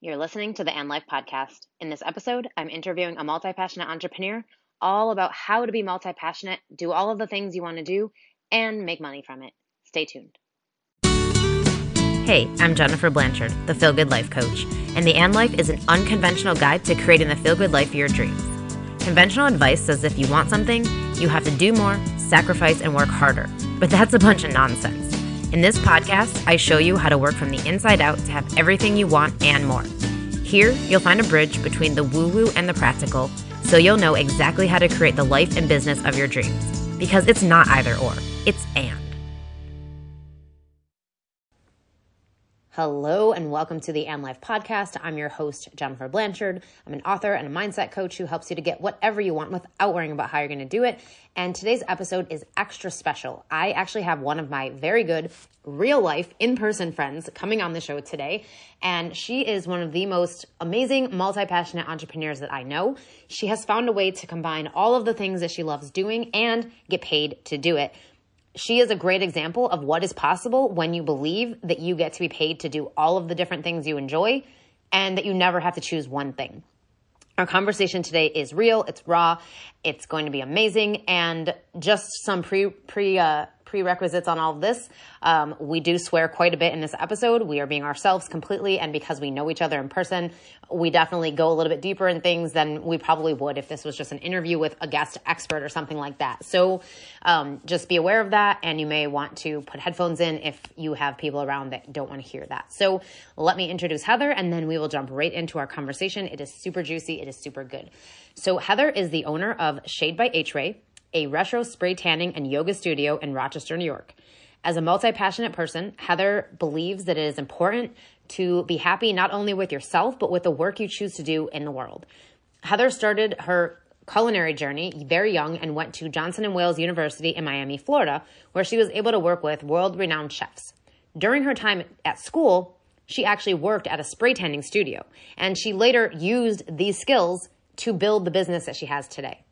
You're listening to the And Life podcast. In this episode, I'm interviewing a multi passionate entrepreneur all about how to be multi passionate, do all of the things you want to do, and make money from it. Stay tuned. Hey, I'm Jennifer Blanchard, the Feel Good Life Coach, and the And Life is an unconventional guide to creating the feel good life of your dreams. Conventional advice says if you want something, you have to do more, sacrifice, and work harder. But that's a bunch of nonsense. In this podcast, I show you how to work from the inside out to have everything you want and more. Here, you'll find a bridge between the woo woo and the practical, so you'll know exactly how to create the life and business of your dreams. Because it's not either or, it's and. Hello, and welcome to the And Life podcast. I'm your host, Jennifer Blanchard. I'm an author and a mindset coach who helps you to get whatever you want without worrying about how you're going to do it. And today's episode is extra special. I actually have one of my very good real life in person friends coming on the show today. And she is one of the most amazing, multi passionate entrepreneurs that I know. She has found a way to combine all of the things that she loves doing and get paid to do it she is a great example of what is possible when you believe that you get to be paid to do all of the different things you enjoy and that you never have to choose one thing. Our conversation today is real, it's raw, it's going to be amazing, and just some pre pre uh, prerequisites on all of this. Um, we do swear quite a bit in this episode. We are being ourselves completely, and because we know each other in person, we definitely go a little bit deeper in things than we probably would if this was just an interview with a guest expert or something like that. So um, just be aware of that, and you may want to put headphones in if you have people around that don't want to hear that. So let me introduce Heather, and then we will jump right into our conversation. It is super juicy, it is super good. So Heather is the owner of Shade by Hrae a retro spray tanning and yoga studio in Rochester, New York. As a multi passionate person, Heather believes that it is important to be happy not only with yourself, but with the work you choose to do in the world. Heather started her culinary journey very young and went to Johnson and Wales University in Miami, Florida, where she was able to work with world renowned chefs. During her time at school, she actually worked at a spray tanning studio, and she later used these skills to build the business that she has today.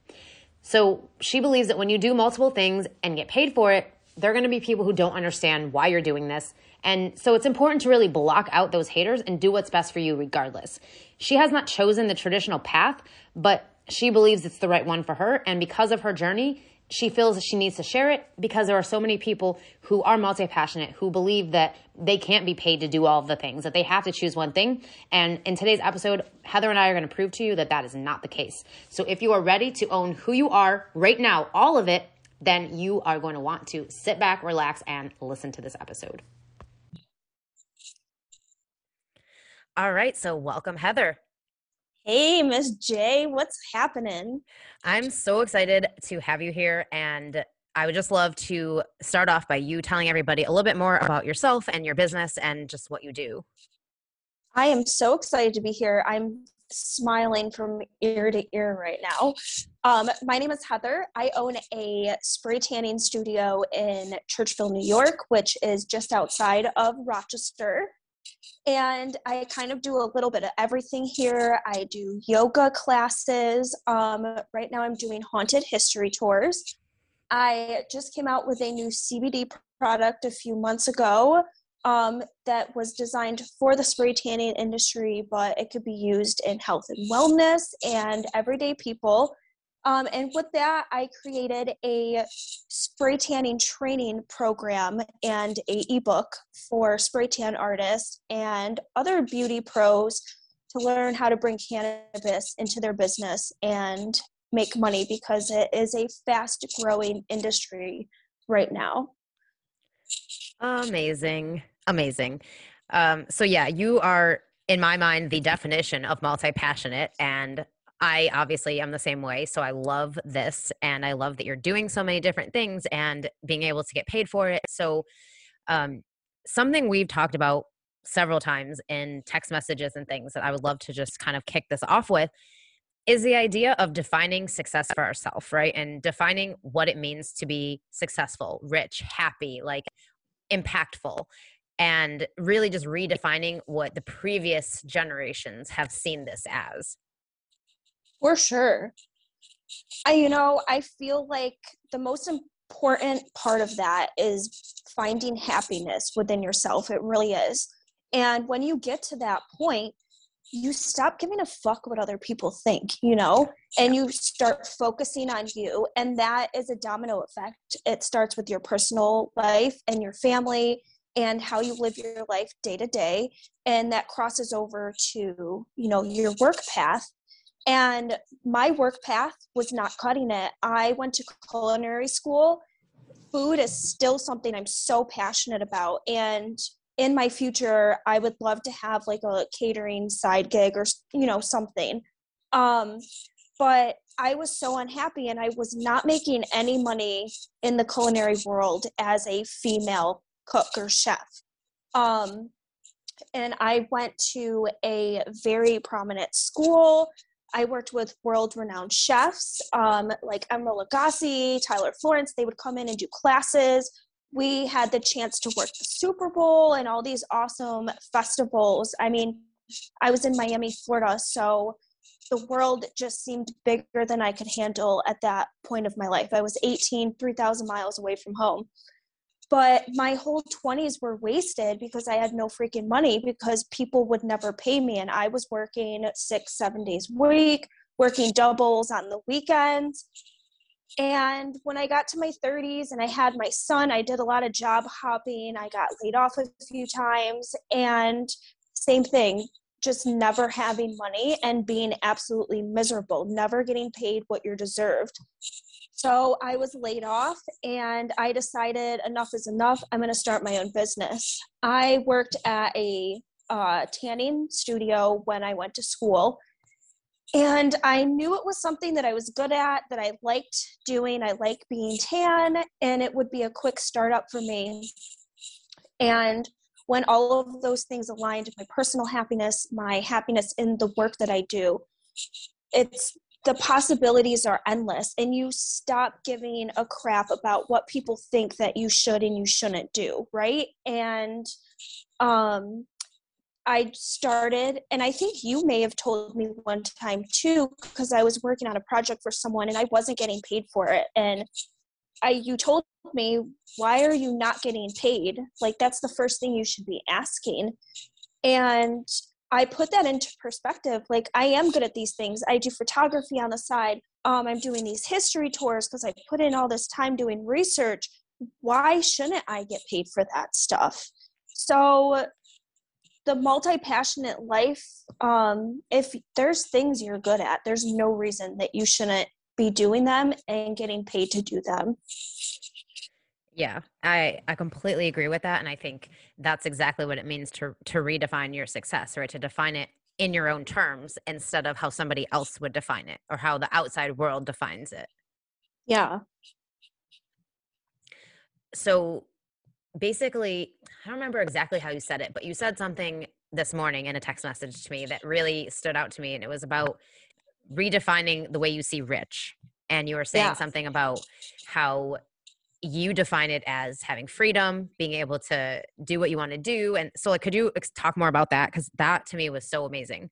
So she believes that when you do multiple things and get paid for it, there are going to be people who don't understand why you're doing this. And so it's important to really block out those haters and do what's best for you regardless. She has not chosen the traditional path, but she believes it's the right one for her. And because of her journey, she feels that she needs to share it because there are so many people who are multi passionate who believe that they can't be paid to do all the things, that they have to choose one thing. And in today's episode, Heather and I are going to prove to you that that is not the case. So if you are ready to own who you are right now, all of it, then you are going to want to sit back, relax, and listen to this episode. All right. So welcome, Heather. Hey, Miss J, what's happening? I'm so excited to have you here. And I would just love to start off by you telling everybody a little bit more about yourself and your business and just what you do. I am so excited to be here. I'm smiling from ear to ear right now. Um, my name is Heather. I own a spray tanning studio in Churchville, New York, which is just outside of Rochester and I kind of do a little bit of everything here. I do yoga classes. Um, right now, I'm doing haunted history tours. I just came out with a new CBD product a few months ago um, that was designed for the spray tanning industry, but it could be used in health and wellness and everyday people. Um, and with that, I created a spray tanning training program and a ebook for spray tan artists and other beauty pros to learn how to bring cannabis into their business and make money because it is a fast growing industry right now. Amazing. Amazing. Um, so, yeah, you are, in my mind, the definition of multi passionate. And I obviously am the same way. So I love this and I love that you're doing so many different things and being able to get paid for it. So, um, something we've talked about several times in text messages and things that I would love to just kind of kick this off with is the idea of defining success for ourselves, right? And defining what it means to be successful, rich, happy, like impactful, and really just redefining what the previous generations have seen this as. For sure. I, you know, I feel like the most important part of that is finding happiness within yourself. It really is. And when you get to that point, you stop giving a fuck what other people think, you know, and you start focusing on you. And that is a domino effect. It starts with your personal life and your family and how you live your life day to day. And that crosses over to, you know, your work path. And my work path was not cutting it. I went to culinary school. Food is still something I'm so passionate about. And in my future i would love to have like a catering side gig or you know something um but i was so unhappy and i was not making any money in the culinary world as a female cook or chef um and i went to a very prominent school I worked with world renowned chefs um, like Emeril Lagasse, Tyler Florence. They would come in and do classes we had the chance to work the Super Bowl and all these awesome festivals. I mean, I was in Miami, Florida, so the world just seemed bigger than I could handle at that point of my life. I was 18, 3,000 miles away from home. But my whole 20s were wasted because I had no freaking money because people would never pay me. And I was working six, seven days a week, working doubles on the weekends. And when I got to my 30s and I had my son, I did a lot of job hopping. I got laid off a few times. And same thing, just never having money and being absolutely miserable, never getting paid what you're deserved. So I was laid off and I decided enough is enough. I'm going to start my own business. I worked at a uh, tanning studio when I went to school and I knew it was something that I was good at, that I liked doing. I like being tan, and it would be a quick startup for me. And when all of those things aligned my personal happiness, my happiness in the work that I do, it's the possibilities are endless and you stop giving a crap about what people think that you should and you shouldn't do right and um I started, and I think you may have told me one time too, because I was working on a project for someone and I wasn't getting paid for it. And I, you told me, why are you not getting paid? Like that's the first thing you should be asking. And I put that into perspective. Like I am good at these things. I do photography on the side. Um, I'm doing these history tours because I put in all this time doing research. Why shouldn't I get paid for that stuff? So the multi-passionate life um, if there's things you're good at there's no reason that you shouldn't be doing them and getting paid to do them yeah i i completely agree with that and i think that's exactly what it means to to redefine your success right to define it in your own terms instead of how somebody else would define it or how the outside world defines it yeah so basically, I don't remember exactly how you said it, but you said something this morning in a text message to me that really stood out to me. And it was about redefining the way you see rich. And you were saying yeah. something about how you define it as having freedom, being able to do what you want to do. And so, like, could you talk more about that? Because that to me was so amazing.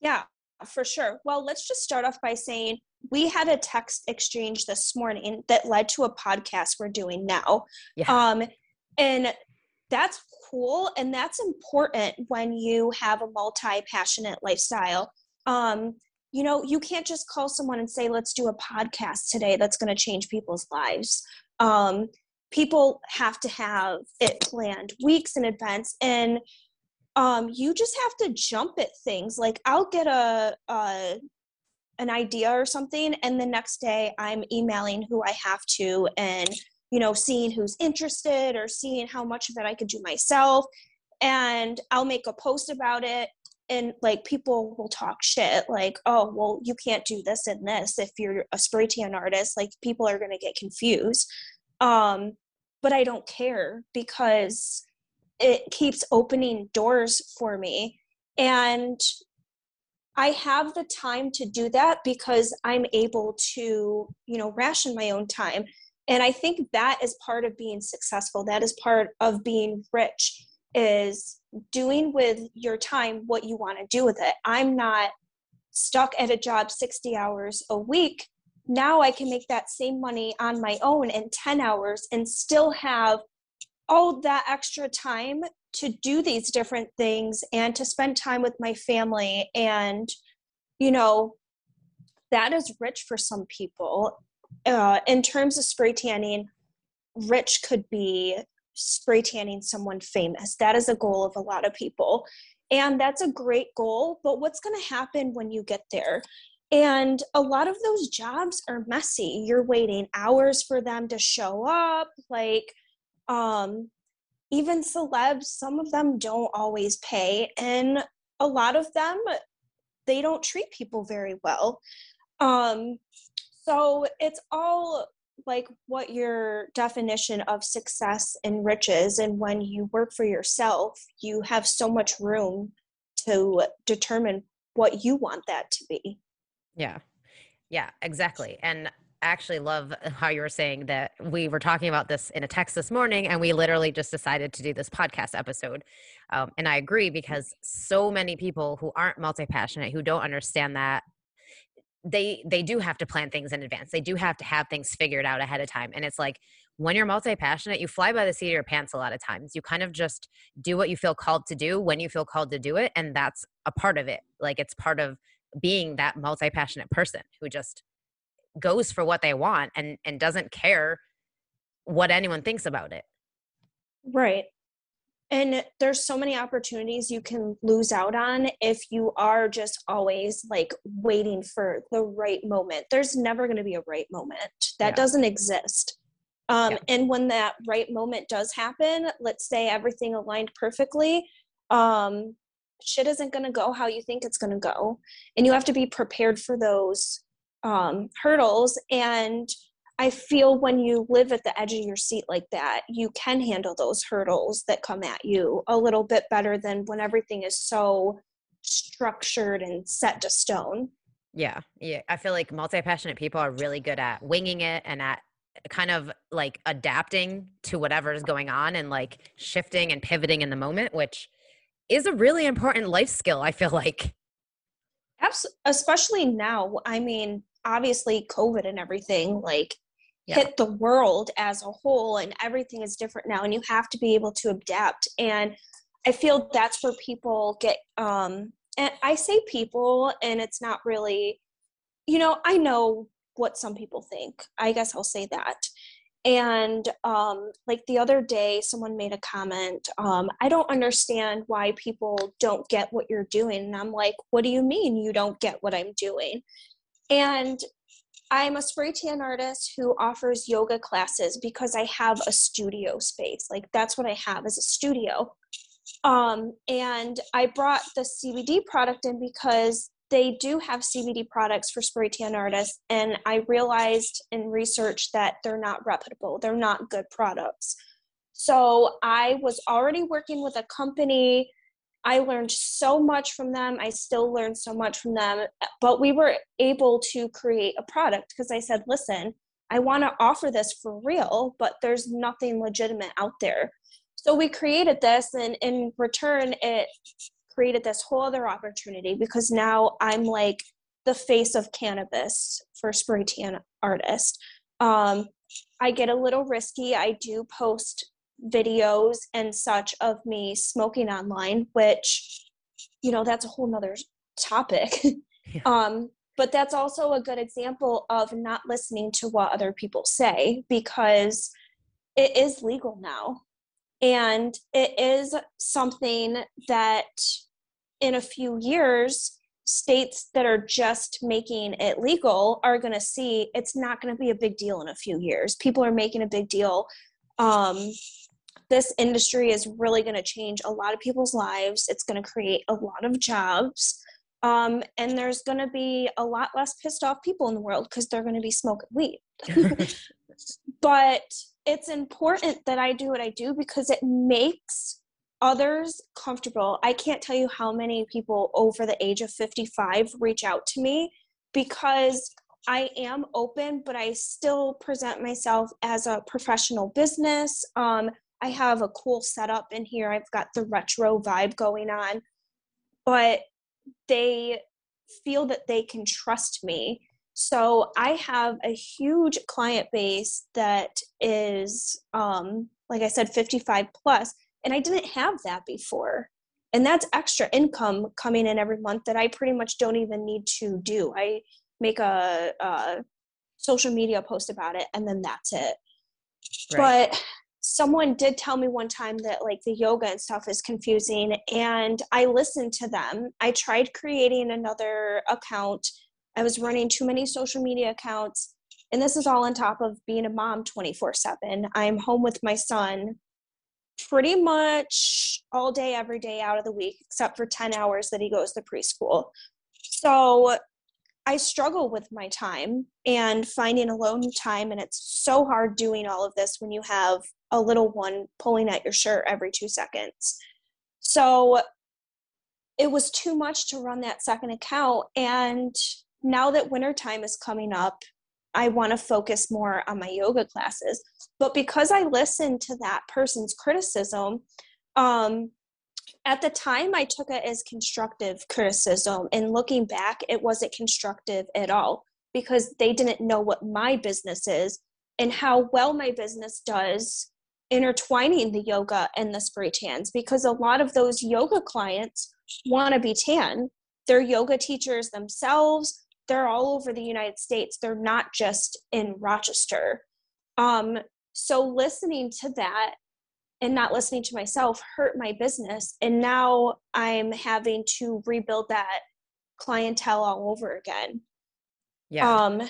Yeah, for sure. Well, let's just start off by saying we had a text exchange this morning that led to a podcast we're doing now. Yeah. Um, and that's cool and that's important when you have a multi-passionate lifestyle um, you know you can't just call someone and say let's do a podcast today that's going to change people's lives um, people have to have it planned weeks in advance and um, you just have to jump at things like i'll get a, a an idea or something and the next day i'm emailing who i have to and you know, seeing who's interested or seeing how much of it I could do myself. And I'll make a post about it. And like people will talk shit, like, oh, well, you can't do this and this if you're a spray tan artist. Like people are going to get confused. Um, but I don't care because it keeps opening doors for me. And I have the time to do that because I'm able to, you know, ration my own time and i think that is part of being successful that is part of being rich is doing with your time what you want to do with it. I'm not stuck at a job 60 hours a week. Now i can make that same money on my own in 10 hours and still have all that extra time to do these different things and to spend time with my family. And you know that is rich for some people. Uh, in terms of spray tanning rich could be spray tanning someone famous. That is a goal of a lot of people. And that's a great goal but what's going to happen when you get there? And a lot of those jobs are messy. You're waiting hours for them to show up like um even celebs some of them don't always pay and a lot of them they don't treat people very well. Um so it's all like what your definition of success and riches and when you work for yourself you have so much room to determine what you want that to be. Yeah. Yeah exactly. And I actually love how you were saying that we were talking about this in a text this morning and we literally just decided to do this podcast episode. Um, and i agree because so many people who aren't multi-passionate who don't understand that they they do have to plan things in advance. They do have to have things figured out ahead of time. And it's like when you're multi-passionate you fly by the seat of your pants a lot of times. You kind of just do what you feel called to do when you feel called to do it and that's a part of it. Like it's part of being that multi-passionate person who just goes for what they want and and doesn't care what anyone thinks about it. Right and there's so many opportunities you can lose out on if you are just always like waiting for the right moment. There's never going to be a right moment. That yeah. doesn't exist. Um, yeah. and when that right moment does happen let's say everything aligned perfectly um, shit isn't going to go how you think it's going to go. And you have to be prepared for those um, hurdles. And i feel when you live at the edge of your seat like that you can handle those hurdles that come at you a little bit better than when everything is so structured and set to stone. Yeah yeah i feel like multi-passionate people are really good at winging it and at kind of like adapting to whatever is going on and like shifting and pivoting in the moment which is a really important life skill i feel like. Absolutely, especially now i mean obviously covid and everything like yeah. hit the world as a whole and everything is different now and you have to be able to adapt and i feel that's where people get um and i say people and it's not really you know i know what some people think i guess i'll say that and um, like the other day someone made a comment um, i don't understand why people don't get what you're doing and i'm like what do you mean you don't get what i'm doing and i'm a spray tan artist who offers yoga classes because i have a studio space like that's what i have as a studio um, and i brought the cbd product in because they do have CBD products for spray tan artists, and I realized in research that they're not reputable. They're not good products. So I was already working with a company. I learned so much from them. I still learn so much from them. But we were able to create a product because I said, listen, I want to offer this for real, but there's nothing legitimate out there. So we created this, and in return, it created this whole other opportunity because now I'm like the face of cannabis for spray tan artist. Um, I get a little risky. I do post videos and such of me smoking online, which, you know, that's a whole nother topic. Yeah. um, but that's also a good example of not listening to what other people say because it is legal now. And it is something that in a few years states that are just making it legal are going to see it's not going to be a big deal in a few years people are making a big deal um, this industry is really going to change a lot of people's lives it's going to create a lot of jobs um, and there's going to be a lot less pissed off people in the world because they're going to be smoking weed but it's important that i do what i do because it makes others comfortable. I can't tell you how many people over the age of 55 reach out to me because I am open, but I still present myself as a professional business. Um, I have a cool setup in here. I've got the retro vibe going on, but they feel that they can trust me. So I have a huge client base that is um, like I said, 55 plus, and I didn't have that before. And that's extra income coming in every month that I pretty much don't even need to do. I make a, a social media post about it, and then that's it. Right. But someone did tell me one time that like the yoga and stuff is confusing and i listened to them. I tried creating another account. I was running too many social media accounts and this is all on top of being a mom 24 7 i'm home with my son pretty much all day every day out of the week except for 10 hours that he goes to preschool. So I struggle with my time and finding alone time, and it's so hard doing all of this when you have a little one pulling at your shirt every two seconds. So it was too much to run that second account. And now that wintertime is coming up, I want to focus more on my yoga classes. But because I listened to that person's criticism, um, at the time I took it as constructive criticism. And looking back, it wasn't constructive at all because they didn't know what my business is and how well my business does intertwining the yoga and the spray tans because a lot of those yoga clients want to be tan. They're yoga teachers themselves. They're all over the United States. They're not just in Rochester. Um, so listening to that and not listening to myself hurt my business. And now I'm having to rebuild that clientele all over again. Yeah. Um,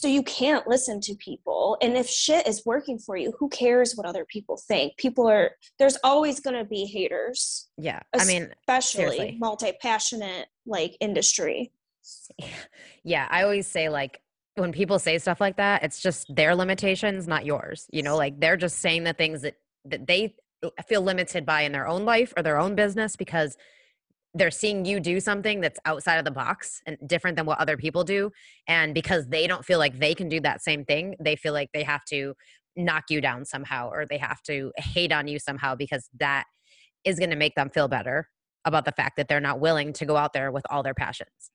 so you can't listen to people. And if shit is working for you, who cares what other people think? People are there's always gonna be haters. Yeah. I mean especially multi-passionate like industry. Yeah. I always say like when people say stuff like that, it's just their limitations, not yours. You know, like they're just saying the things that that they uh, feel limited by in their own life or their own business because they're seeing you do something that's outside of the box and different than what other people do and because they don't feel like they can do that same thing they feel like they have to knock you down somehow or they have to hate on you somehow because that is going to make them feel better about the fact that they're not willing to go out there with all their passions.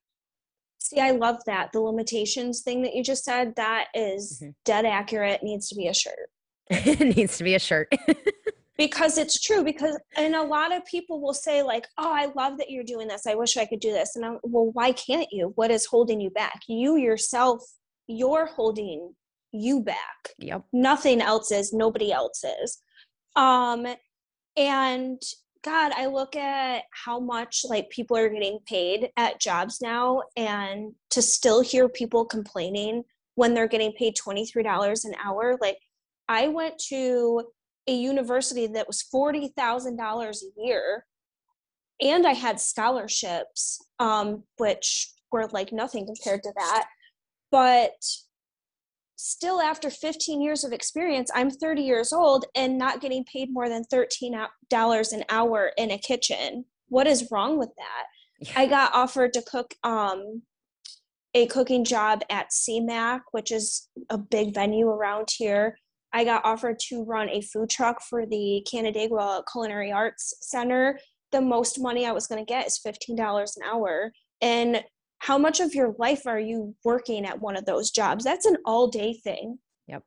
See i love that the limitations thing that you just said that is mm-hmm. dead accurate needs to be a shirt it needs to be a shirt because it's true because and a lot of people will say like oh i love that you're doing this. I wish i could do this. And i'm well why can't you? What is holding you back? You yourself you're holding you back. Yep. Nothing else is nobody else is. Um and god i look at how much like people are getting paid at jobs now and to still hear people complaining when they're getting paid $23 an hour like i went to a university that was $40,000 a year. And I had scholarships, um, which were like nothing compared to that. But still, after 15 years of experience, I'm 30 years old and not getting paid more than $13 an hour in a kitchen. What is wrong with that? Yeah. I got offered to cook um, a cooking job at CMAC, which is a big venue around here. I got offered to run a food truck for the Canandaigua Culinary Arts Center. The most money I was going to get is $15 an hour. And how much of your life are you working at one of those jobs? That's an all day thing. Yep.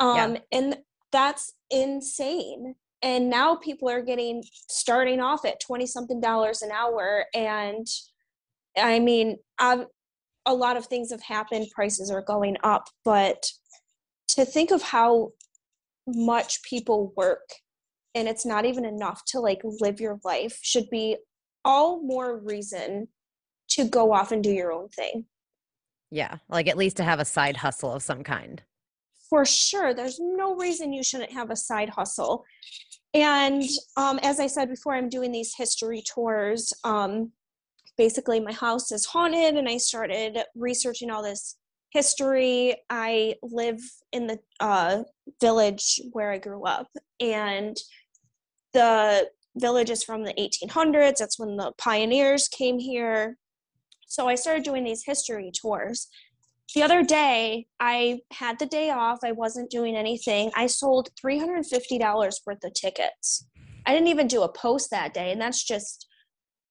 Um, yeah. And that's insane. And now people are getting starting off at 20 something dollars an hour. And I mean, I've, a lot of things have happened, prices are going up, but to think of how much people work and it's not even enough to like live your life should be all more reason to go off and do your own thing. Yeah, like at least to have a side hustle of some kind. For sure. There's no reason you shouldn't have a side hustle. And um, as I said before, I'm doing these history tours. Um, basically, my house is haunted, and I started researching all this history. I live in the uh, village where i grew up and the village is from the 1800s that's when the pioneers came here. So i started doing these history tours. The other day i had the day off. I wasn't doing anything. I sold $350 worth of tickets. I didn't even do a post that day and that's just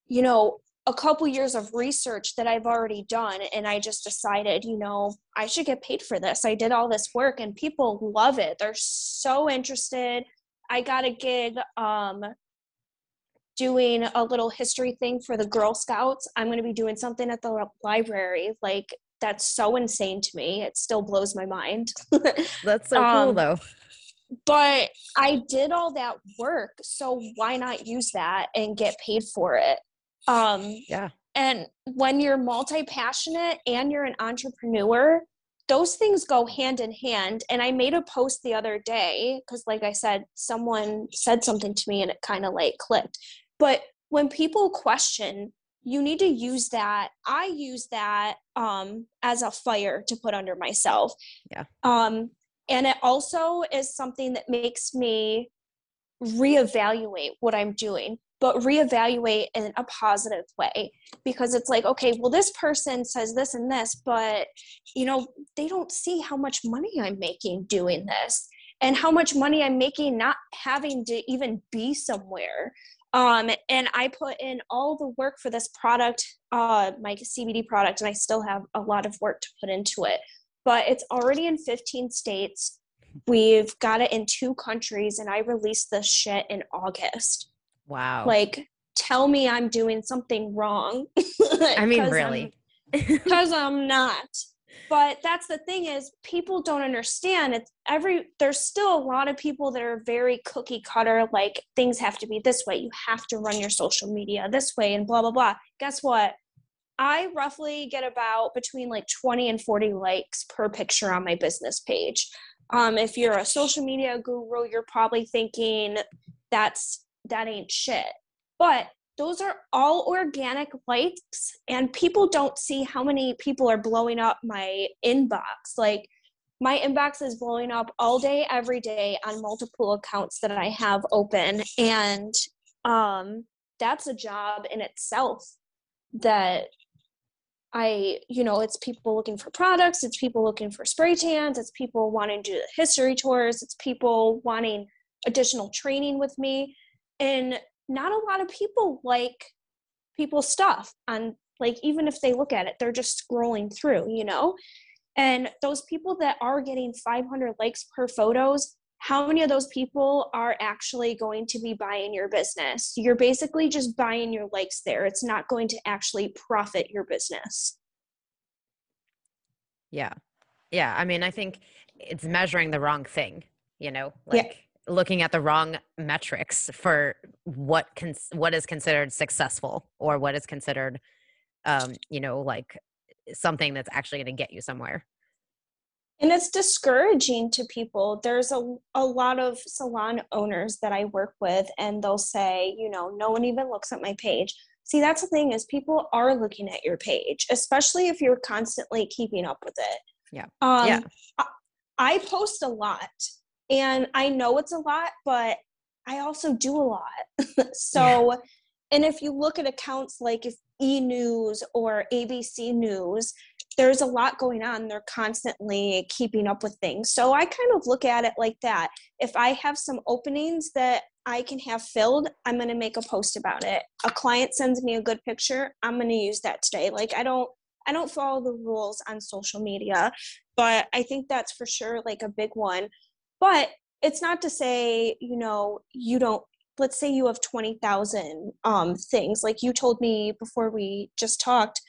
you know a couple years of research that I've already done and I just decided, you know, I should get paid for this. I did all this work and people love it. They're so interested. I got a gig um doing a little history thing for the Girl Scouts. I'm going to be doing something at the library. Like that's so insane to me. It still blows my mind. that's so um, cool though. But I did all that work, so why not use that and get paid for it? Um, yeah. And when you're multi passionate and you're an entrepreneur, those things go hand in hand. And I made a post the other day because, like I said, someone said something to me and it kind of like clicked. But when people question, you need to use that. I use that um, as a fire to put under myself. Yeah. Um, and it also is something that makes me reevaluate what I'm doing but reevaluate in a positive way. Because it's like okay well this person says this and this but you know they don't see how much money i'm making doing this and how much money i'm making not having to even be somewhere. Um, and i put in all the work for this product uh, my cbd product and i still have a lot of work to put into it. But it's already in 15 states. We've got it in two countries and i released this shit in august Wow. Like, tell me I'm doing something wrong. I mean, really. Because I'm, I'm not. But that's the thing is people don't understand. It's every there's still a lot of people that are very cookie cutter, like things have to be this way. You have to run your social media this way and blah blah blah. Guess what? I roughly get about between like 20 and 40 likes per picture on my business page. Um, if you're a social media guru, you're probably thinking that's that ain't shit. But those are all organic likes, and people don't see how many people are blowing up my inbox. Like, my inbox is blowing up all day, every day on multiple accounts that I have open. And um, that's a job in itself that I, you know, it's people looking for products, it's people looking for spray tans, it's people wanting to do the history tours, it's people wanting additional training with me and not a lot of people like people's stuff on like even if they look at it they're just scrolling through you know? And those people that are getting 500 likes per photos how many of those people are actually going to be buying your business? You're basically just buying your likes there. It's not going to actually profit your business. Yeah. Yeah i mean i think it's measuring the wrong thing you know? Like yeah looking at the wrong metrics for what what is considered successful or what is considered um you know like something that's actually going to get you somewhere. And it's discouraging to people. There's a, a lot of salon owners that i work with and they'll say you know no one even looks at my page. See that's the thing is people are looking at your page especially if you're constantly keeping up with it. Yeah. Um, yeah. I, I post a lot and I know it's a lot, but I also do a lot. so, yeah. and if you look at accounts like if E News or ABC News, there's a lot going on. They're constantly keeping up with things. So I kind of look at it like that. If I have some openings that I can have filled, I'm going to make a post about it. A client sends me a good picture, I'm going to use that today. Like I don't I don't follow the rules on social media, but I think that's for sure like a big one. But it's not to say, you know, you don't let's say you have 20,000 um, things like you told me before we just talked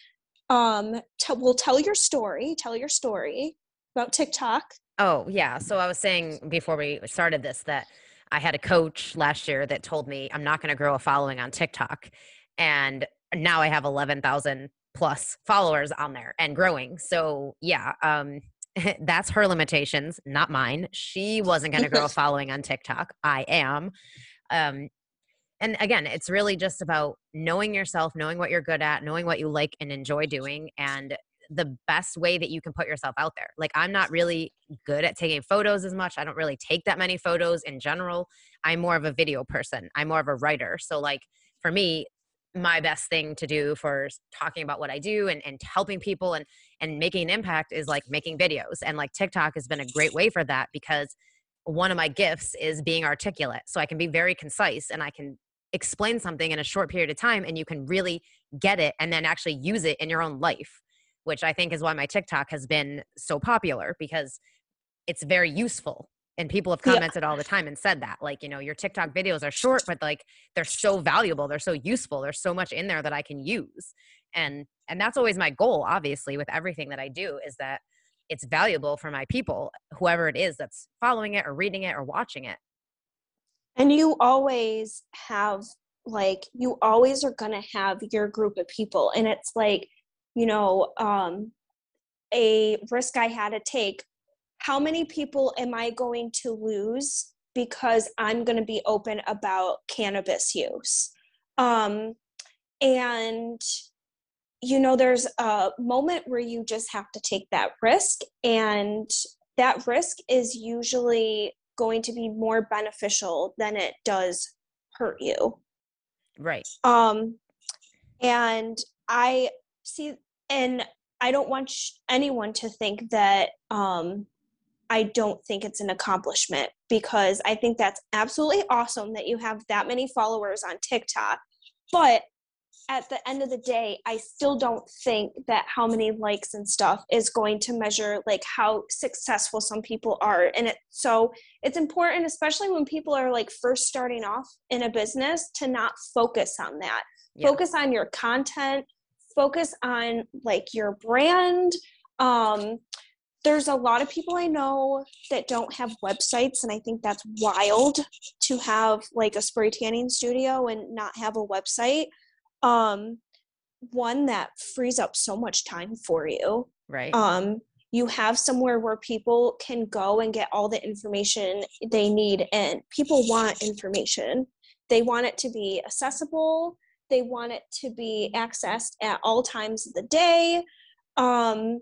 um t- well tell your story tell your story about tiktok. Oh yeah so i was saying before we started this that i had a coach last year that told me i'm not going to grow a following on tiktok and now i have 11,000 plus followers on there and growing so yeah um that's her limitations, not mine. She wasn't going to grow a following on TikTok. I am. Um, and again, it's really just about knowing yourself, knowing what you're good at, knowing what you like and enjoy doing, and the best way that you can put yourself out there. Like, I'm not really good at taking photos as much. I don't really take that many photos in general. I'm more of a video person, I'm more of a writer. So, like, for me, my best thing to do for talking about what I do and, and helping people and and making an impact is like making videos. And like TikTok has been a great way for that because one of my gifts is being articulate. So I can be very concise and I can explain something in a short period of time and you can really get it and then actually use it in your own life, which I think is why my TikTok has been so popular because it's very useful. And people have commented yeah. all the time and said that, like, you know, your TikTok videos are short, but like they're so valuable, they're so useful, there's so much in there that I can use. And and that's always my goal, obviously, with everything that I do, is that it's valuable for my people, whoever it is that's following it or reading it or watching it. And you always have like you always are going to have your group of people and it's like you know um a risk i had to take how many people am i going to lose because i'm going to be open about cannabis use um and you know there's a moment where you just have to take that risk and that risk is usually going to be more beneficial than it does hurt you Right. Um, and I see, and I don't want sh- anyone to think that um, I don't think it's an accomplishment because I think that's absolutely awesome that you have that many followers on TikTok. But at the end of the day, I still don't think that how many likes and stuff is going to measure like how successful some people are. And it so it's important, especially when people are like first starting off in a business, to not focus on that. Yeah. Focus on your content, focus on like your brand. Um, there's a lot of people I know that don't have websites, and I think that's wild to have like a spray tanning studio and not have a website um one that frees up so much time for you. Right. Um you have somewhere where people can go and get all the information they need and people want information. They want it to be accessible. They want it to be accessed at all times of the day. Um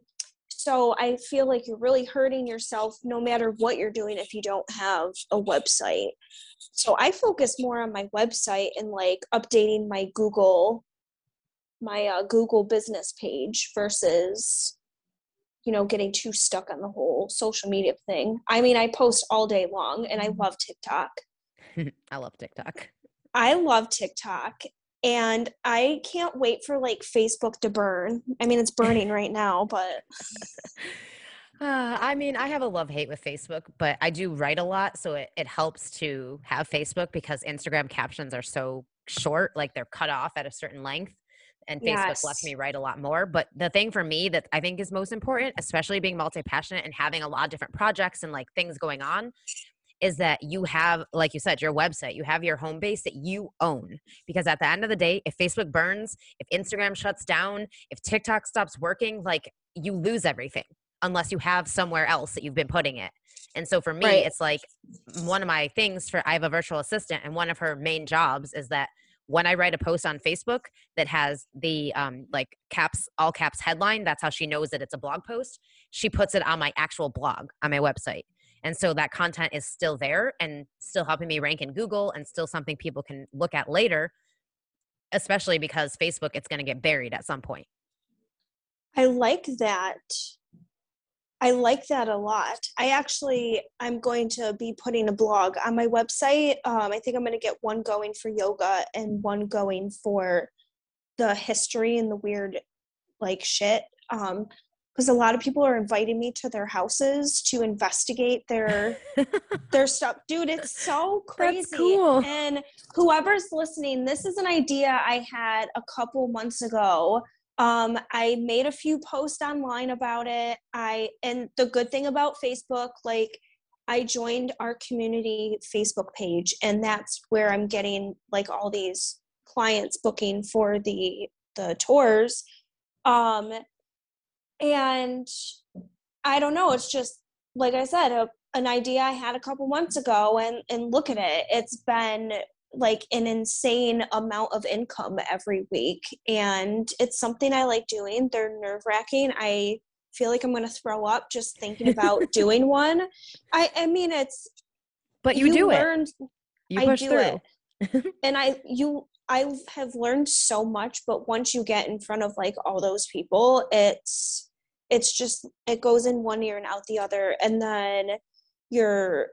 so i feel like you're really hurting yourself no matter what you're doing if you don't have a website. So i focus more on my website and like updating my google my uh, google business page versus you know getting too stuck on the whole social media thing. I mean i post all day long and i mm-hmm. love tiktok. I love tiktok. I love tiktok and i can't wait for like facebook to burn i mean it's burning right now but Uh, I mean, I have a love hate with Facebook, but I do write a lot. So it, it helps to have Facebook because Instagram captions are so short, like they're cut off at a certain length. And Facebook yes. lets me write a lot more. But the thing for me that I think is most important, especially being multi passionate and having a lot of different projects and like things going on, is that you have, like you said, your website, you have your home base that you own. Because at the end of the day, if Facebook burns, if Instagram shuts down, if TikTok stops working, like you lose everything unless you have somewhere else that you've been putting it. And so for me, right. it's like one of my things for I have a virtual assistant, and one of her main jobs is that when I write a post on Facebook that has the um, like caps, all caps headline, that's how she knows that it's a blog post. She puts it on my actual blog on my website. And so that content is still there and still helping me rank in Google and still something people can look at later, especially because Facebook, it's going to get buried at some point. I like that I like that a lot. I actually, I'm going to be putting a blog on my website. Um, I think I'm going to get one going for yoga and one going for the history and the weird, like shit. Um, because a lot of people are inviting me to their houses to investigate their their stuff. Dude it's so crazy. That's cool. and whoever's listening this is an idea i had a couple months ago. Um, i made a few posts online about it. I and the good thing about facebook like i joined our community facebook page and that's where i'm getting like all these clients booking for the the tours. Um and i don't know it's just like i said a, an idea i had a couple months ago and and look at it. It's been like an insane amount of income every week and it's something i like doing. They're nerve wracking i feel like i'm going to throw up just thinking about doing one. I i mean it's but you, you do learned, it you i do through. it. And i you i have learned so much but once you get in front of like all those people it's it's just it goes in one ear and out the other and then you're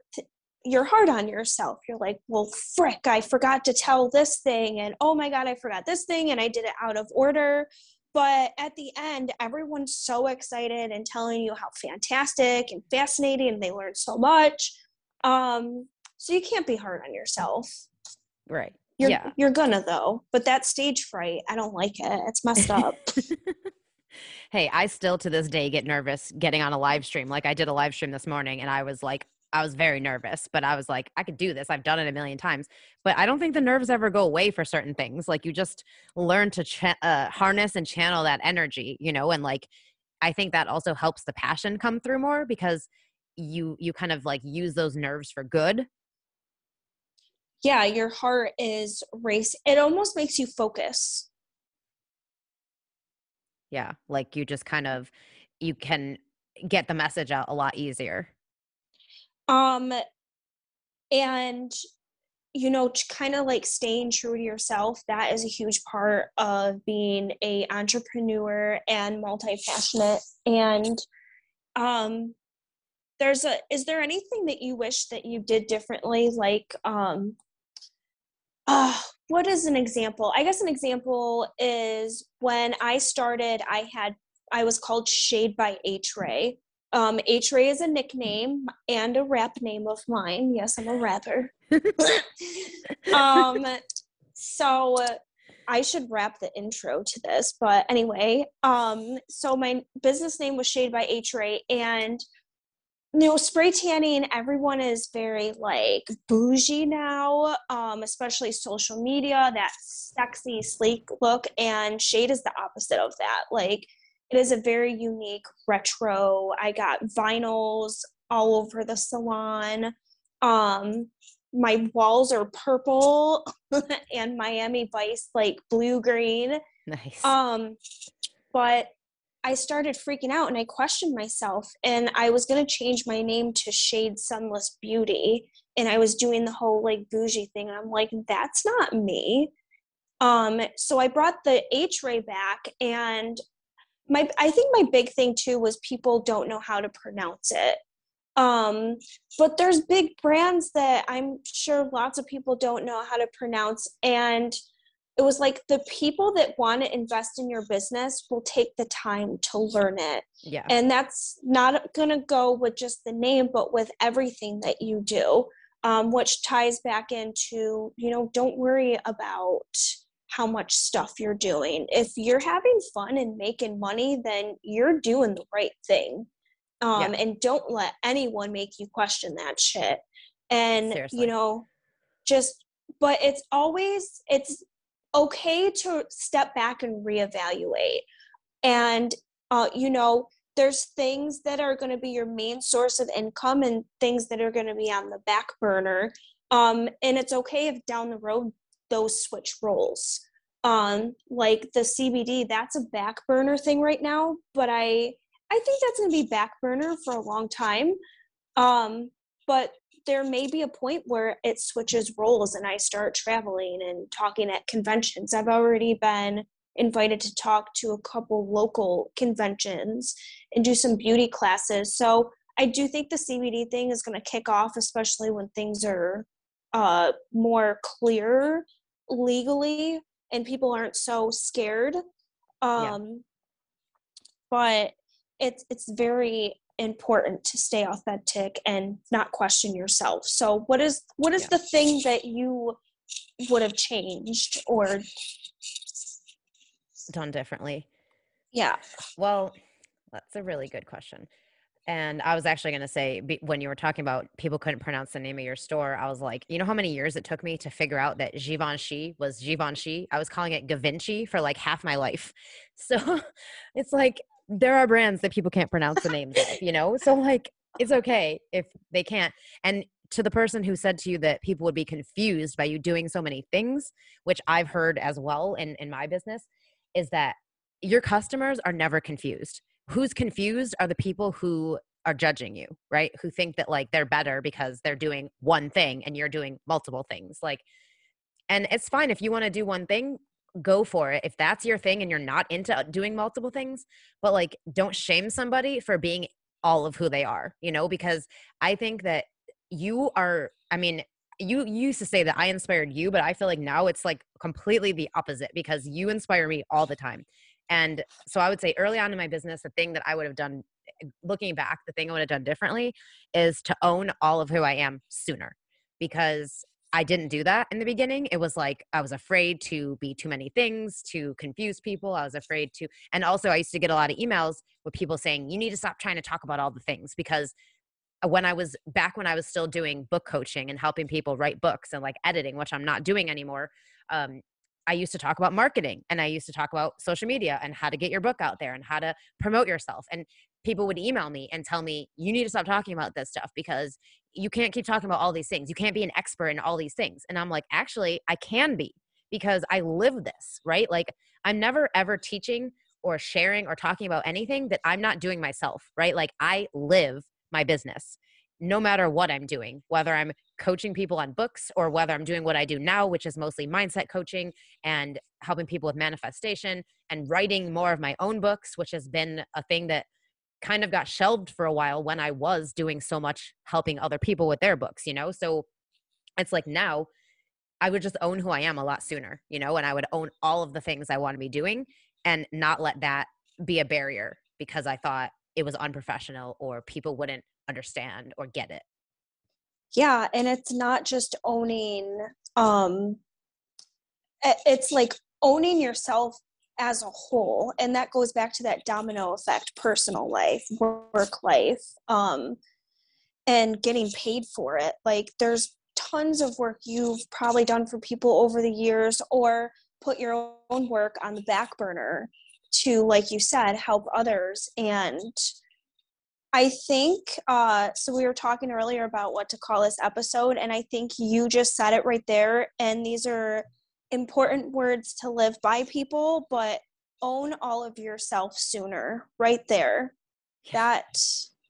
you're hard on yourself. You're like, well, frick, I forgot to tell this thing. And oh my God, I forgot this thing. And I did it out of order. But at the end, everyone's so excited and telling you how fantastic and fascinating and they learned so much. Um, so you can't be hard on yourself. Right. You're, yeah. You're gonna though. But that stage fright, I don't like it. It's messed up. hey, I still to this day get nervous getting on a live stream. Like I did a live stream this morning and I was like, I was very nervous, but I was like, I could do this. I've done it a million times. But I don't think the nerves ever go away for certain things. Like you just learn to uh, harness and channel that energy, you know, and like I think that also helps the passion come through more because you you kind of like use those nerves for good. Yeah, your heart is race. It almost makes you focus. Yeah, like you just kind of you can get the message out a lot easier. Um, and you know, kind of like staying true to yourself. That is a huge part of being a entrepreneur and multi-passionate. And um, there's a. Is there anything that you wish that you did differently? Like, um, uh, what is an example? I guess an example is when I started, I had I was called Shade by Hrae, um, Hrae is a nickname and a rap name of mine. Yes, I'm a rapper. um, so I should wrap the intro to this, but anyway, um, so my business name was Shade by Hrae, and you know, spray tanning, everyone is very like bougie now, um, especially social media, that sexy, sleek look, and shade is the opposite of that. Like it is a very unique retro. I got vinyls all over the salon. Um, my walls are purple and Miami Vice like blue green. Nice. Um, but I started freaking out and I questioned myself and I was gonna change my name to Shade Sunless Beauty and I was doing the whole like bougie thing and I'm like that's not me. Um, so I brought the Hrae back and my i think my big thing too was people don't know how to pronounce it um but there's big brands that i'm sure lots of people don't know how to pronounce and it was like the people that want to invest in your business will take the time to learn it yeah and that's not going to go with just the name but with everything that you do um, which ties back into you know don't worry about how much stuff you're doing. If you're having fun and making money, then you're doing the right thing. Um, yeah. And don't let anyone make you question that shit. And, Seriously. you know, just, but it's always, it's okay to step back and reevaluate. And, uh, you know, there's things that are going to be your main source of income and things that are going to be on the back burner. Um, and it's okay if down the road those switch roles. Um, like the CBD, that's a back burner thing right now, but I I think that's gonna be back burner for a long time. Um, but there may be a point where it switches roles and I start traveling and talking at conventions. I've already been invited to talk to a couple local conventions and do some beauty classes. So I do think the CBD thing is going to kick off, especially when things are uh, more clear legally and people aren't so scared. Um, yeah. But it's it's very important to stay authentic and not question yourself. So what is what is yeah. the thing that you would have changed or done differently? Yeah. Well, that's a really good question. And I was actually going to say, when you were talking about people couldn't pronounce the name of your store, I was like, you know how many years it took me to figure out that Givenchy was Givenchy? I was calling it Gavinci for like half my life. So it's like there are brands that people can't pronounce the names of, you know? So like it's okay if they can't. And to the person who said to you that people would be confused by you doing so many things, which I've heard as well in, in my business, is that your customers are never confused who's confused are the people who are judging you, right? Who think that like they're better because they're doing one thing and you're doing multiple things. Like, and it's fine if you want to do one thing, go for it. If that's your thing and you're not into uh, doing multiple things, but like don't shame somebody for being all of who they are, you know, because I think that you are i mean you, you used to say that i inspired you but i feel like now it's like completely the opposite because you inspire me all the time and so i would say early on in my business the thing that i would have done eh, looking back the thing i would have done differently is to own all of who i am sooner because I didn't do that in the beginning. It was like I was afraid to be too many things, to confuse people. I was afraid to, and also I used to get a lot of emails with people saying, you need to stop trying to talk about all the things because uh, when I was back when I was still doing book coaching and helping people write books and like editing, which I'm not doing anymore, um, I used to talk about marketing and I used to talk about social media and how to get your book out there and how to promote yourself. And people would email me and tell me, you need to stop talking about this stuff because you can't keep talking about all these things. You can't be an expert in all these things. And I'm like, actually, I can be because I live this, right? Like, I'm never ever teaching or sharing or talking about anything that I'm not doing myself, right? Like, I live my business no matter what I'm doing, whether I'm coaching people on books or whether I'm doing what I do now, which is mostly mindset coaching and helping people with manifestation and writing more of my own books, which has been a thing that kind of got shelved for a while when I was doing so much helping other people with their books, you know? So it's like now I would just own who I am a lot sooner, you know, and I would own all of the things I want to be doing and not let that be a barrier because I thought it was unprofessional or people wouldn't understand or get it. Yeah, and it's not just owning um it's like owning yourself as a whole and that goes back to that domino effect personal life work life um and getting paid for it. Like there's tons of work you've probably done for people over the years or put your own work on the back burner to like you said help others. And i think uh so we were talking earlier about what to call this episode and i think you just said it right there and these are important words to live by people, but own all of yourself sooner right there. That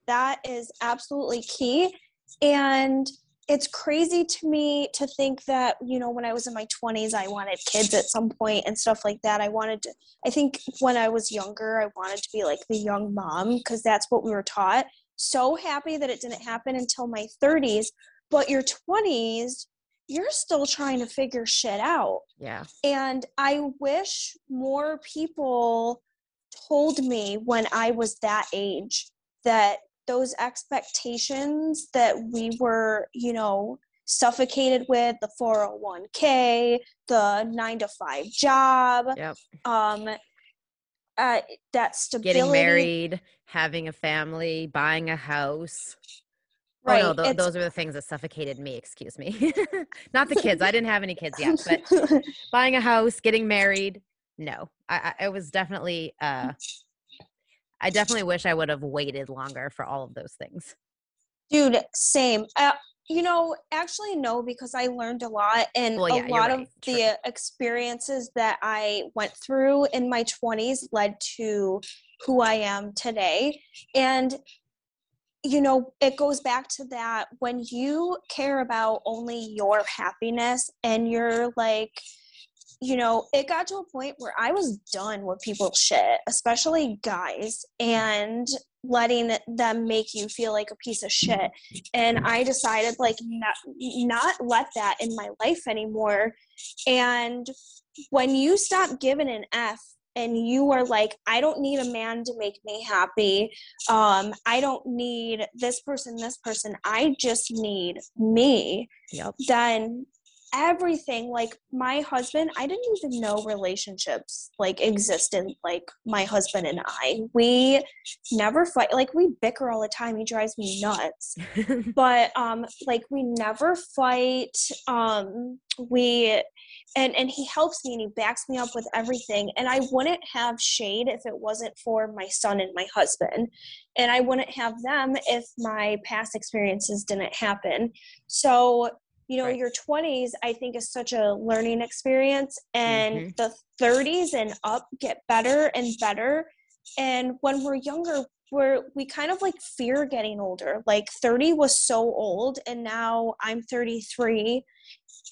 that is absolutely key. And it's crazy to me to think that you know when i was in my 20s i wanted kids at some point and stuff like that i wanted to i think when i was younger i wanted to be like the young mom because that's what we were taught so happy that it didn't happen until my 30s but your 20s you're still trying to figure shit out. Yeah. And I wish more people told me when I was that age that those expectations that we were, you know, suffocated with the 401k, the 9 to 5 job, yep. um uh, that stability getting married, having a family, buying a house. Right. Oh, no, th- those are the things that suffocated me. Excuse me. Not the kids. I didn't have any kids yet, but buying a house, getting married. No, I, I was definitely, uh, I definitely wish I would have waited longer for all of those things. Dude, same. Uh, you know, actually, no, because I learned a lot, and well, yeah, a lot right. of True. the experiences that I went through in my 20s led to who I am today. And you know, it goes back to that when you care about only your happiness and you're like, you know, it got to a point where I was done with people's shit, especially guys, and letting them make you feel like a piece of shit. And I decided, like, not, not let that in my life anymore. And when you stop giving an F and you are like i don't need a man to make me happy. Um i don't need this person this person. I just need me. Yep. then everything like my husband i didn't even know relationships like existed like my husband and i. We never fight like we bicker all the time. He drives me nuts. But um like we never fight. Um we and and he helps me and he backs me up with everything. And i wouldn't have shade if it wasn't for my son and my husband. And i wouldn't have them if my past experiences didn't happen. So you know right. your 20s i think is such a learning experience. And mm-hmm. the 30s and up get better and better. And when we're younger we're we kind of like fear getting older. Like 30 was so old and now i'm 33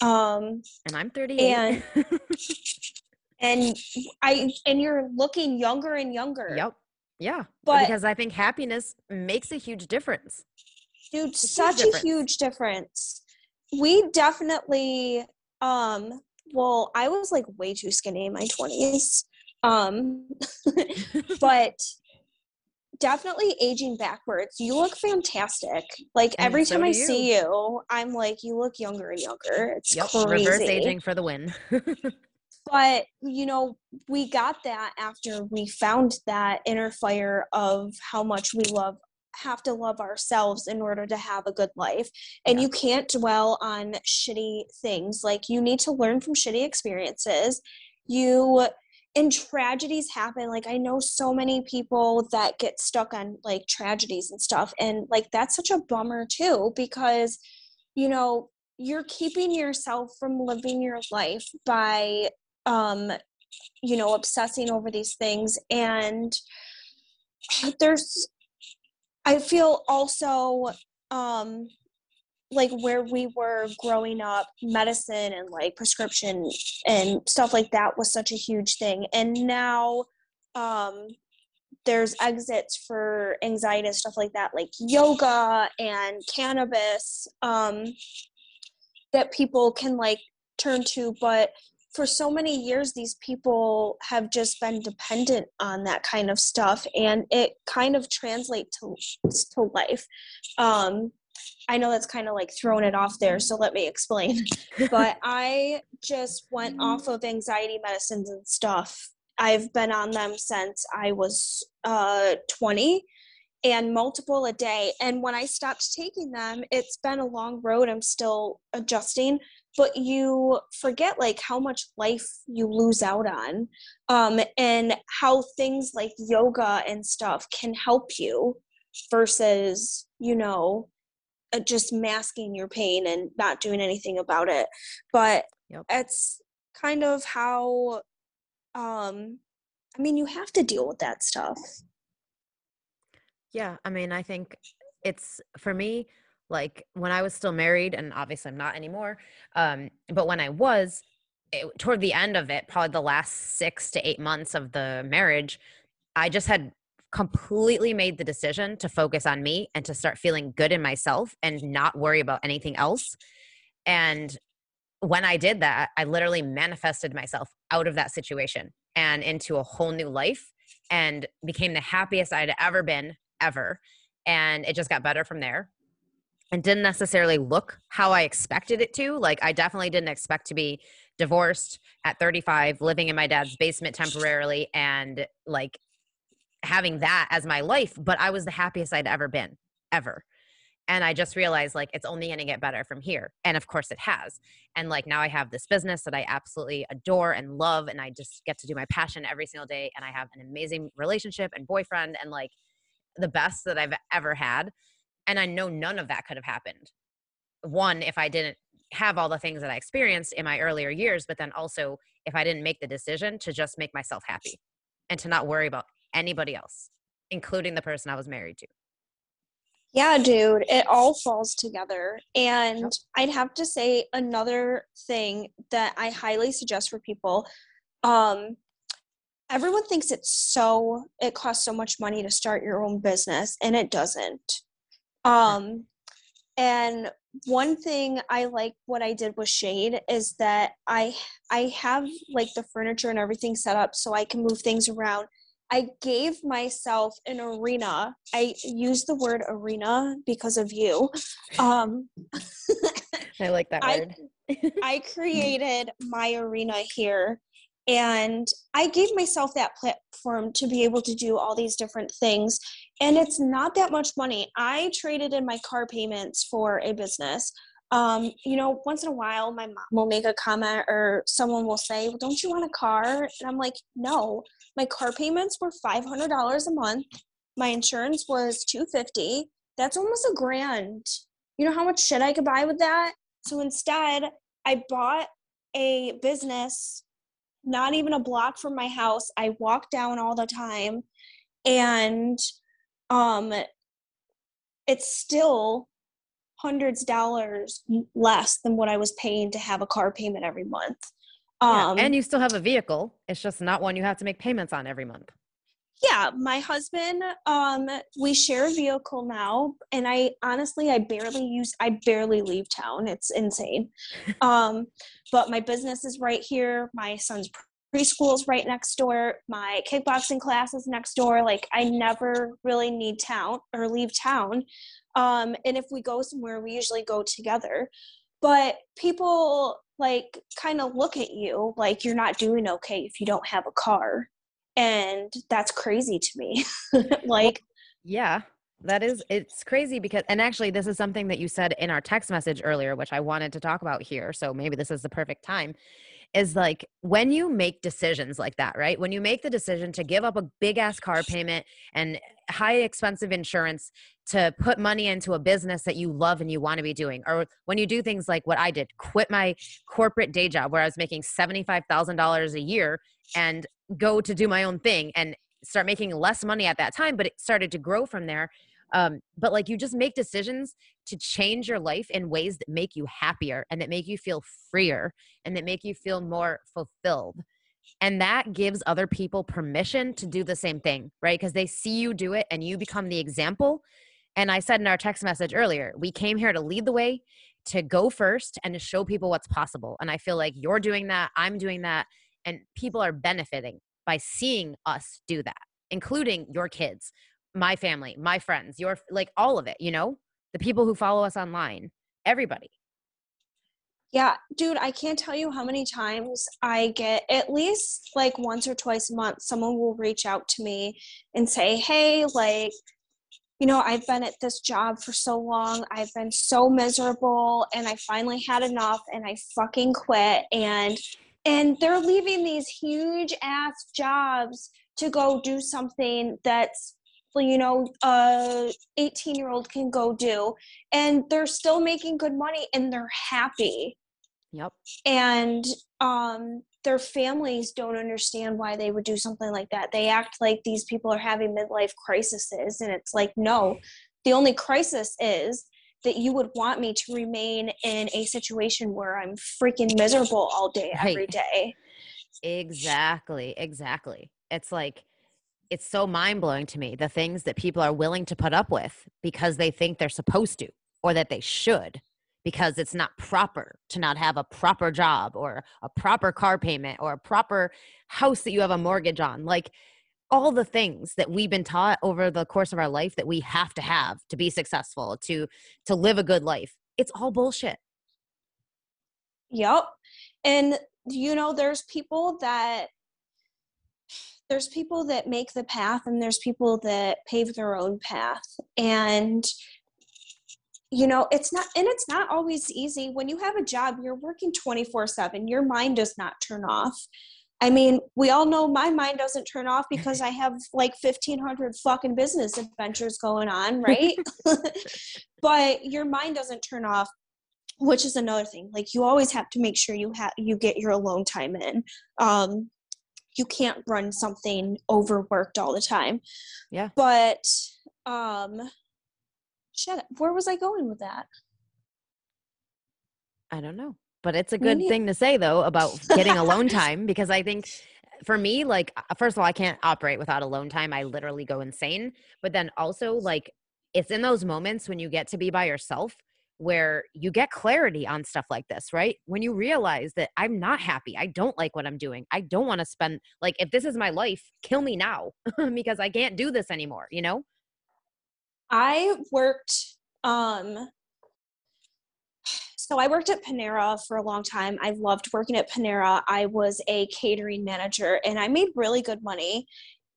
um and i'm 38 and and i and you're looking younger and younger. Yep yeah. But because i think happiness makes a huge difference. Dude, such a huge difference. We definitely um well, I was like way too skinny in my 20s. Um but definitely aging backwards. You look fantastic. Like And every so time I you. see you, I'm like, you look younger and younger. It's Yep, crazy. reverse aging for the win. But you know, we got that after we found that inner fire of how much we love have to love ourselves in order to have a good life. And Yeah. you can't dwell on shitty things. Like you need to learn from shitty experiences. You and tragedies happen like i know so many people that get stuck on like tragedies and stuff and like that's such a bummer too because you know you're keeping yourself from living your life by um you know obsessing over these things and there's i feel also um like where we were growing up medicine and like prescription and stuff like that was such a huge thing. And now um there's exits for anxiety and stuff like that like yoga and cannabis um that people can like turn to. But for so many years these people have just been dependent on that kind of stuff and it kind of translates to to life. Um I know that's kind of like throwing it off there, so let me explain. but I just went off of anxiety medicines and stuff. I've been on them since I was uh, 20 and multiple a day. And when I stopped taking them, it's been a long road. I'm still adjusting, but you forget like how much life you lose out on um, and how things like yoga and stuff can help you versus, you know, just masking your pain and not doing anything about it but Yep. it's kind of how um i mean you have to deal with that stuff Yeah, I mean, I think it's for me, like when I was still married, and obviously I'm not anymore. Um, but when I was, it, toward the end of it, probably the last six to eight months of the marriage, I just had completely made the decision to focus on me and to start feeling good in myself and not worry about anything else. And when I did that, I literally manifested myself out of that situation and into a whole new life and became the happiest I'd ever been ever. And it just got better from there and didn't necessarily look how I expected it to. Like, I definitely didn't expect to be divorced at 35, living in my dad's basement temporarily, and like having that as my life. But I was the happiest I'd ever been, ever. And I just realized like it's only going to get better from here. And of course it has. And like now I have this business that I absolutely adore and love. And I just get to do my passion every single day. And I have an amazing relationship and boyfriend and like the best that I've ever had. And I know none of that could have happened. One, if I didn't have all the things that I experienced in my earlier years, but then also if I didn't make the decision to just make myself happy and to not worry about anybody else, including the person I was married to. yeah dude it all falls together. And i'd have to say another thing that i highly suggest for people um everyone thinks it's so it costs so much money to start your own business and it doesn't. Um and one thing i like what i did with shade is that i i have like the furniture and everything set up so i can move things around i gave myself an arena i use the word arena because of you um I like that I- word. I created my arena here and I gave myself that platform to be able to do all these different things. And it's not that much money. I traded in my car payments for a business. Um, you know, once in a while, my mom will make a comment or someone will say, well, Don't you want a car? And I'm like, No, my car payments were $500 a month. My insurance was 250 That's almost a grand. You know how much shit I could buy with that? So instead, I bought a business not even a block from my house. I walk down all the time and um it's still hundreds of dollars less than what I was paying to have a car payment every month. Yeah, Um and you still have a vehicle. It's just not one you have to make payments on every month. yeah my husband um we share a vehicle now and i honestly i barely use i barely leave town it's insane um but my business is right here my son's preschool is right next door my kickboxing class is next door like i never really need town or leave town um and if we go somewhere we usually go together but people like kind of look at you like you're not doing okay if you don't have a car and that's crazy to me. Like yeah that is it's crazy because and actually this is something that you said in our text message earlier which i wanted to talk about here so maybe this is the perfect time is like when you make decisions like that right? When you make the decision to give up a big ass car payment and high expensive insurance to put money into a business that you love and you want to be doing or when you do things like what i did quit my corporate day job where i was making $75000 a year and go to do my own thing and start making less money at that time but it started to grow from there um, but like you just make decisions to change your life in ways that make you happier and that make you feel freer and that make you feel more fulfilled. And that gives other people permission to do the same thing right? Because they see you do it and you become the example. And i said in our text message earlier we came here to lead the way to go first and to show people what's possible. And i feel like you're doing that i'm doing that and people are benefiting by seeing us do that including your kids my family my friends your like all of it you know? The people who follow us online everybody. Yeah dude i can't tell you how many times i get at least like once or twice a month someone will reach out to me and say hey like you know i've been at this job for so long i've been so miserable and i finally had enough and i fucking quit and and they're leaving these huge ass jobs to go do something that's you know a 18 year old can go do and they're still making good money and they're happy yep and um their families don't understand why they would do something like that they act like these people are having midlife crises and it's like no the only crisis is that you would want me to remain in a situation where I'm freaking miserable all day, right. every day. Exactly. Exactly. It's like, it's so mind blowing to me the things that people are willing to put up with because they think they're supposed to or that they should because it's not proper to not have a proper job or a proper car payment or a proper house that you have a mortgage on. Like, all the things that we've been taught over the course of our life that we have to have to be successful to to live a good life it's all bullshit yep and you know there's people that there's people that make the path and there's people that pave their own path and you know it's not and it's not always easy when you have a job you're working 24 7 your mind does not turn off I mean, we all know my mind doesn't turn off because I have like 1500 fucking business adventures going on, right? but your mind doesn't turn off, which is another thing. Like you always have to make sure you have you get your alone time in. Um you can't run something overworked all the time. Yeah. But um shit, where was I going with that? I don't know but it's a good Maybe. thing to say though about getting alone time because I think for me, like uh, first of all, I can't operate without alone time. I literally go insane. But then also like it's in those moments when you get to be by yourself where you get clarity on stuff like this, right? When you realize that I'm not happy, I don't like what I'm doing. I don't want to spend like if this is my life, kill me now because I can't do this anymore, you know? I worked um so I worked at Panera for a long time. I loved working at Panera. I was a catering manager and I made really good money.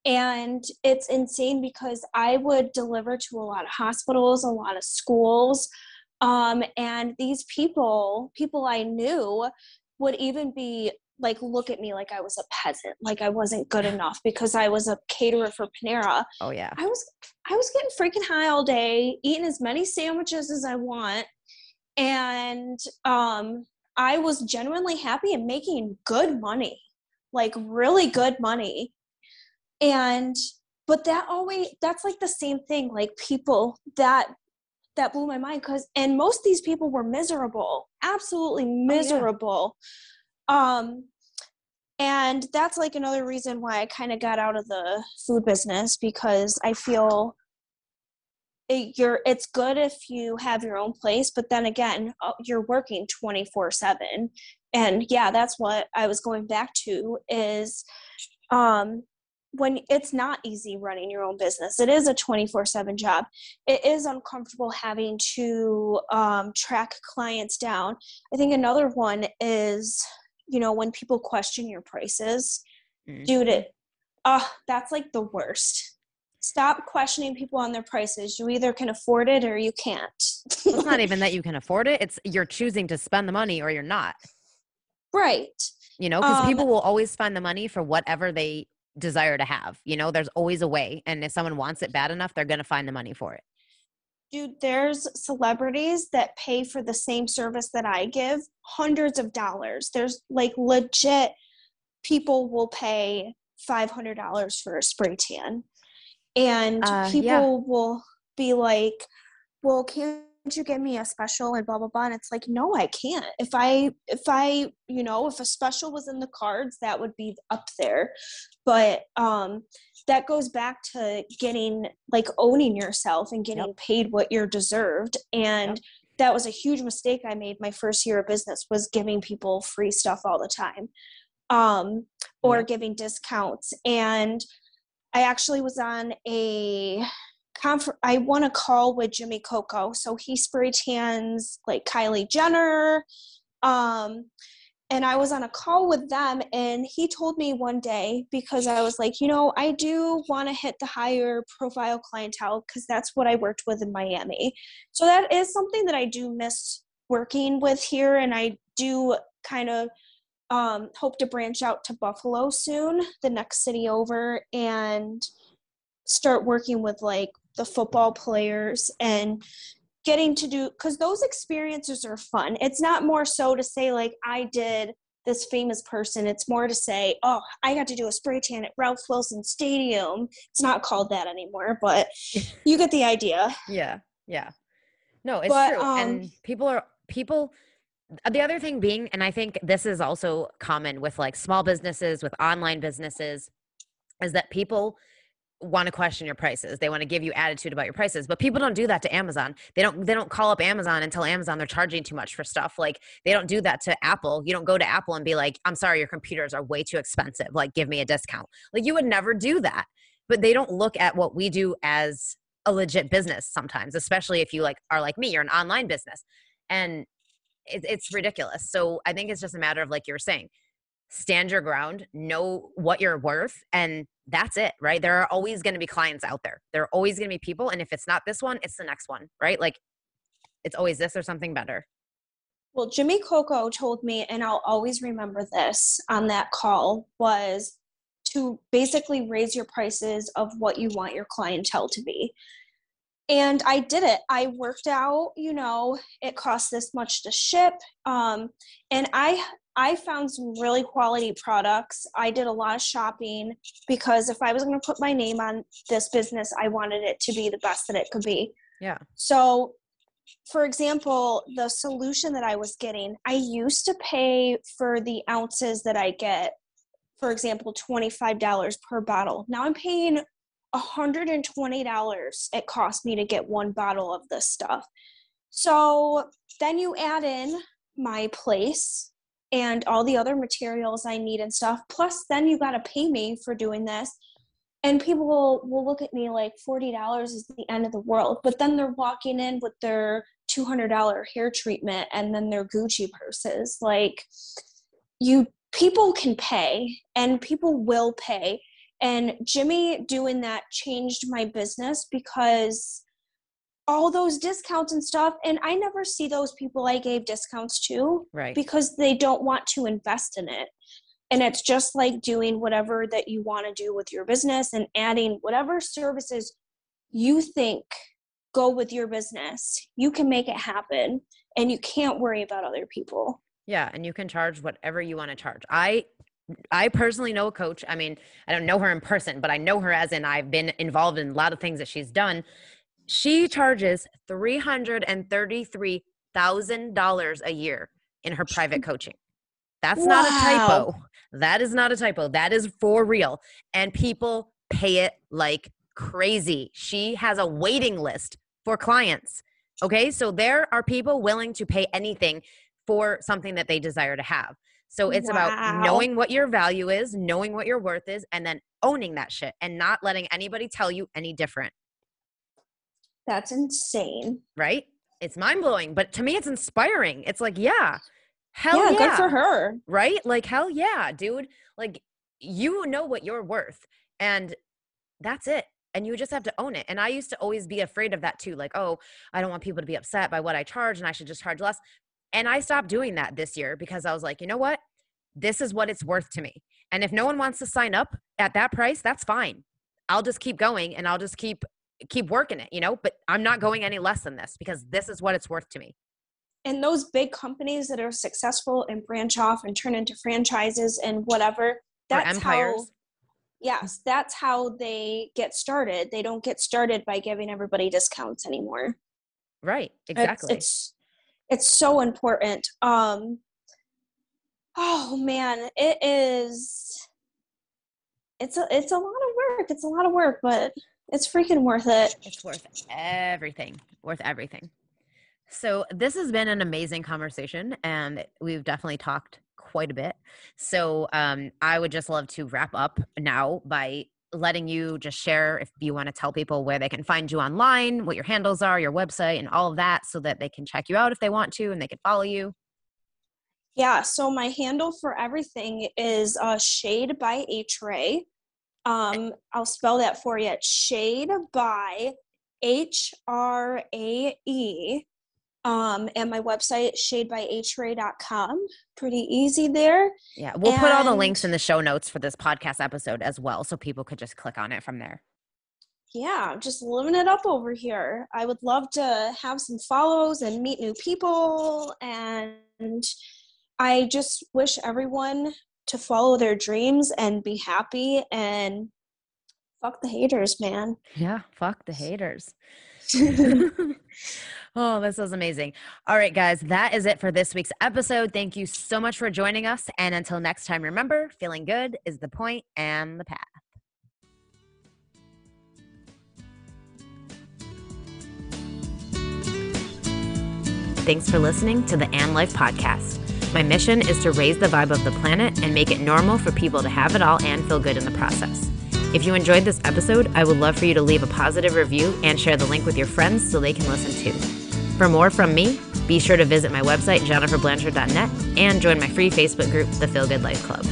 And it's insane because I would deliver to a lot of hospitals, a lot of schools. Um, and these people, people I knew, would even be like look at me like I was a peasant, like I wasn't good enough because I was a caterer for Panera. Oh yeah. I was I was getting freaking high all day, eating as many sandwiches as I want and um, I was genuinely happy and making good money, like really good money. And but that always that's like the same thing, like people that that blew my mind because and most of these people were miserable, absolutely miserable. Oh, yeah. Um and that's like another reason why I kind of got out of the food business because I feel it, you're it's good if you have your own place but then again uh, you're working 24 7 and yeah that's what i was going back to is um when it's not easy running your own business. It is a 24 7 job. It is uncomfortable having to um, track clients down. I think another one is you know when people question your prices mm-hmm. dude it oh that's like the worst. Stop questioning people on their prices. You either can afford it or you can't. It's not even that you can afford it. It's you're choosing to spend the money or you're not. Right. You know because um, people will always find the money for whatever they desire to have you know there's always a way and if someone wants it bad enough they're going to find the money for it. Dude there's celebrities that pay for the same service that i give hundreds of dollars. There's like legit people will pay $500 for a spray tan. And uh, people yeah. will be like well can't you give me a special and blah blah blah and it's like no i can't if i if i you know if a special was in the cards that would be up there but um that goes back to getting like owning yourself and getting yep. paid what you're deserved and yep. that was a huge mistake i made my first year of business was giving people free stuff all the time um or yep. giving discounts and I actually was on a conference. I won a call with Jimmy Coco. So he spray tans like Kylie Jenner. Um, and I was on a call with them, and he told me one day because I was like, you know, I do want to hit the higher profile clientele because that's what I worked with in Miami. So that is something that I do miss working with here, and I do kind of um, hope to branch out to Buffalo soon, the next city over, and start working with like the football players and getting to do because those experiences are fun. It's not more so to say like I did this famous person. It's more to say, oh, I got to do a spray tan at Ralph Wilson Stadium. It's not called that anymore, but you get the idea. Yeah, yeah. No, it's but, true, um, and people are people the other thing being and i think this is also common with like small businesses with online businesses is that people want to question your prices. They want to give you attitude about your prices but people don't do that to amazon. They don't they don't call up amazon and tell amazon they're charging too much for stuff. Like they don't do that to apple. You don't go to apple and be like i'm sorry your computers are way too expensive. Like give me a discount. Like you would never do that. But they don't look at what we do as a legit business sometimes especially if you like are like me you're an online business. And it, it's ridiculous. So I think it's just a matter of like you were saying, stand your ground, know what you're worth, and that's it, right? There are always going to be clients out there. There are always going to be people, and if it's not this one, it's the next one, right? Like it's always this or something better. Well, Jimmy Coco told me, and I'll always remember this on that call, was to basically raise your prices of what you want your clientele to be and i did it i worked out you know it cost this much to ship um, and i i found some really quality products. I did a lot of shopping because if i was going to put my name on this business i wanted it to be the best that it could be. Yeah. So for example the solution that i was getting i used to pay for the ounces that i get for example $25 per bottle. Now i'm paying $120 it cost me to get one bottle of this stuff. So then you add in my place and all the other materials I need and stuff. Plus, then you got to pay me for doing this. And people will, will look at me like $40 is the end of the world. But then they're walking in with their $200 hair treatment and then their Gucci purses. Like, you people can pay and people will pay and Jimmy doing that changed my business because all those discounts and stuff, and I never see those people I gave discounts to right. because they don't want to invest in it. And it's just like doing whatever that you want to do with your business and adding whatever services you think go with your business. You can make it happen and you can't worry about other people. Yeah, and you can charge whatever you want to charge. I I personally know a coach. I mean, I don't know her in person, but I know her as in I've been involved in a lot of things that she's done. She charges $333,000 a year in her private coaching. That's wow. not a typo. That is not a typo. That is for real. And people pay it like crazy. She has a waiting list for clients. Okay. So there are people willing to pay anything for something that they desire to have. So it's wow. about knowing what your value is, knowing what your worth is, and then owning that shit and not letting anybody tell you any different. That's insane. Right? It's mind blowing, but to me, it's inspiring. It's like, yeah, hell yeah, yeah. good for her. Right? Like, hell yeah, dude. Like, you know what you're worth, and that's it. And you just have to own it. And I used to always be afraid of that too. Like, oh, I don't want people to be upset by what I charge and I should just charge less. And I stopped doing that this year because I was like, you know what? This is what it's worth to me. And if no one wants to sign up at that price, that's fine. I'll just keep going and I'll just keep keep working it, you know, but I'm not going any less than this because this is what it's worth to me. And those big companies that are successful and branch off and turn into franchises and whatever, that's how yes, that's how they get started. They don't get started by giving everybody discounts anymore. Right, exactly. It's it's, it's so important. Um oh man, it is it's a it's a lot of work. It's a lot of work, but it's freaking worth it. It's worth everything. Worth everything. So, this has been an amazing conversation, and we've definitely talked quite a bit. So, um, I would just love to wrap up now by letting you just share if you want to tell people where they can find you online, what your handles are, your website, and all of that so that they can check you out if they want to and they can follow you. Yeah, so my handle for everything is uh, Shade by Hrae. Um, I'll spell that for you. It's Shade by H R A E. Um, and my website, shadebyhrae.com. Pretty easy there. Yeah, we'll and, put all the links in the show notes for this podcast episode as well, so people could just click on it from there. Yeah, I'm just living it up over here. I would love to have some follows and meet new people. And I just wish everyone to follow their dreams and be happy and fuck the haters, man. Yeah, fuck the haters. oh, this was amazing. All right, guys, that is it for this week's episode. Thank you so much for joining us. And until next time, remember feeling good is the point and the path. Thanks for listening to the Ann Life Podcast. My mission is to raise the vibe of the planet and make it normal for people to have it all and feel good in the process. If you enjoyed this episode, I would love for you to leave a positive review and share the link with your friends so they can listen too. For more from me, be sure to visit my website, jenniferblanchard.net, and join my free Facebook group, The Feel Good Life Club.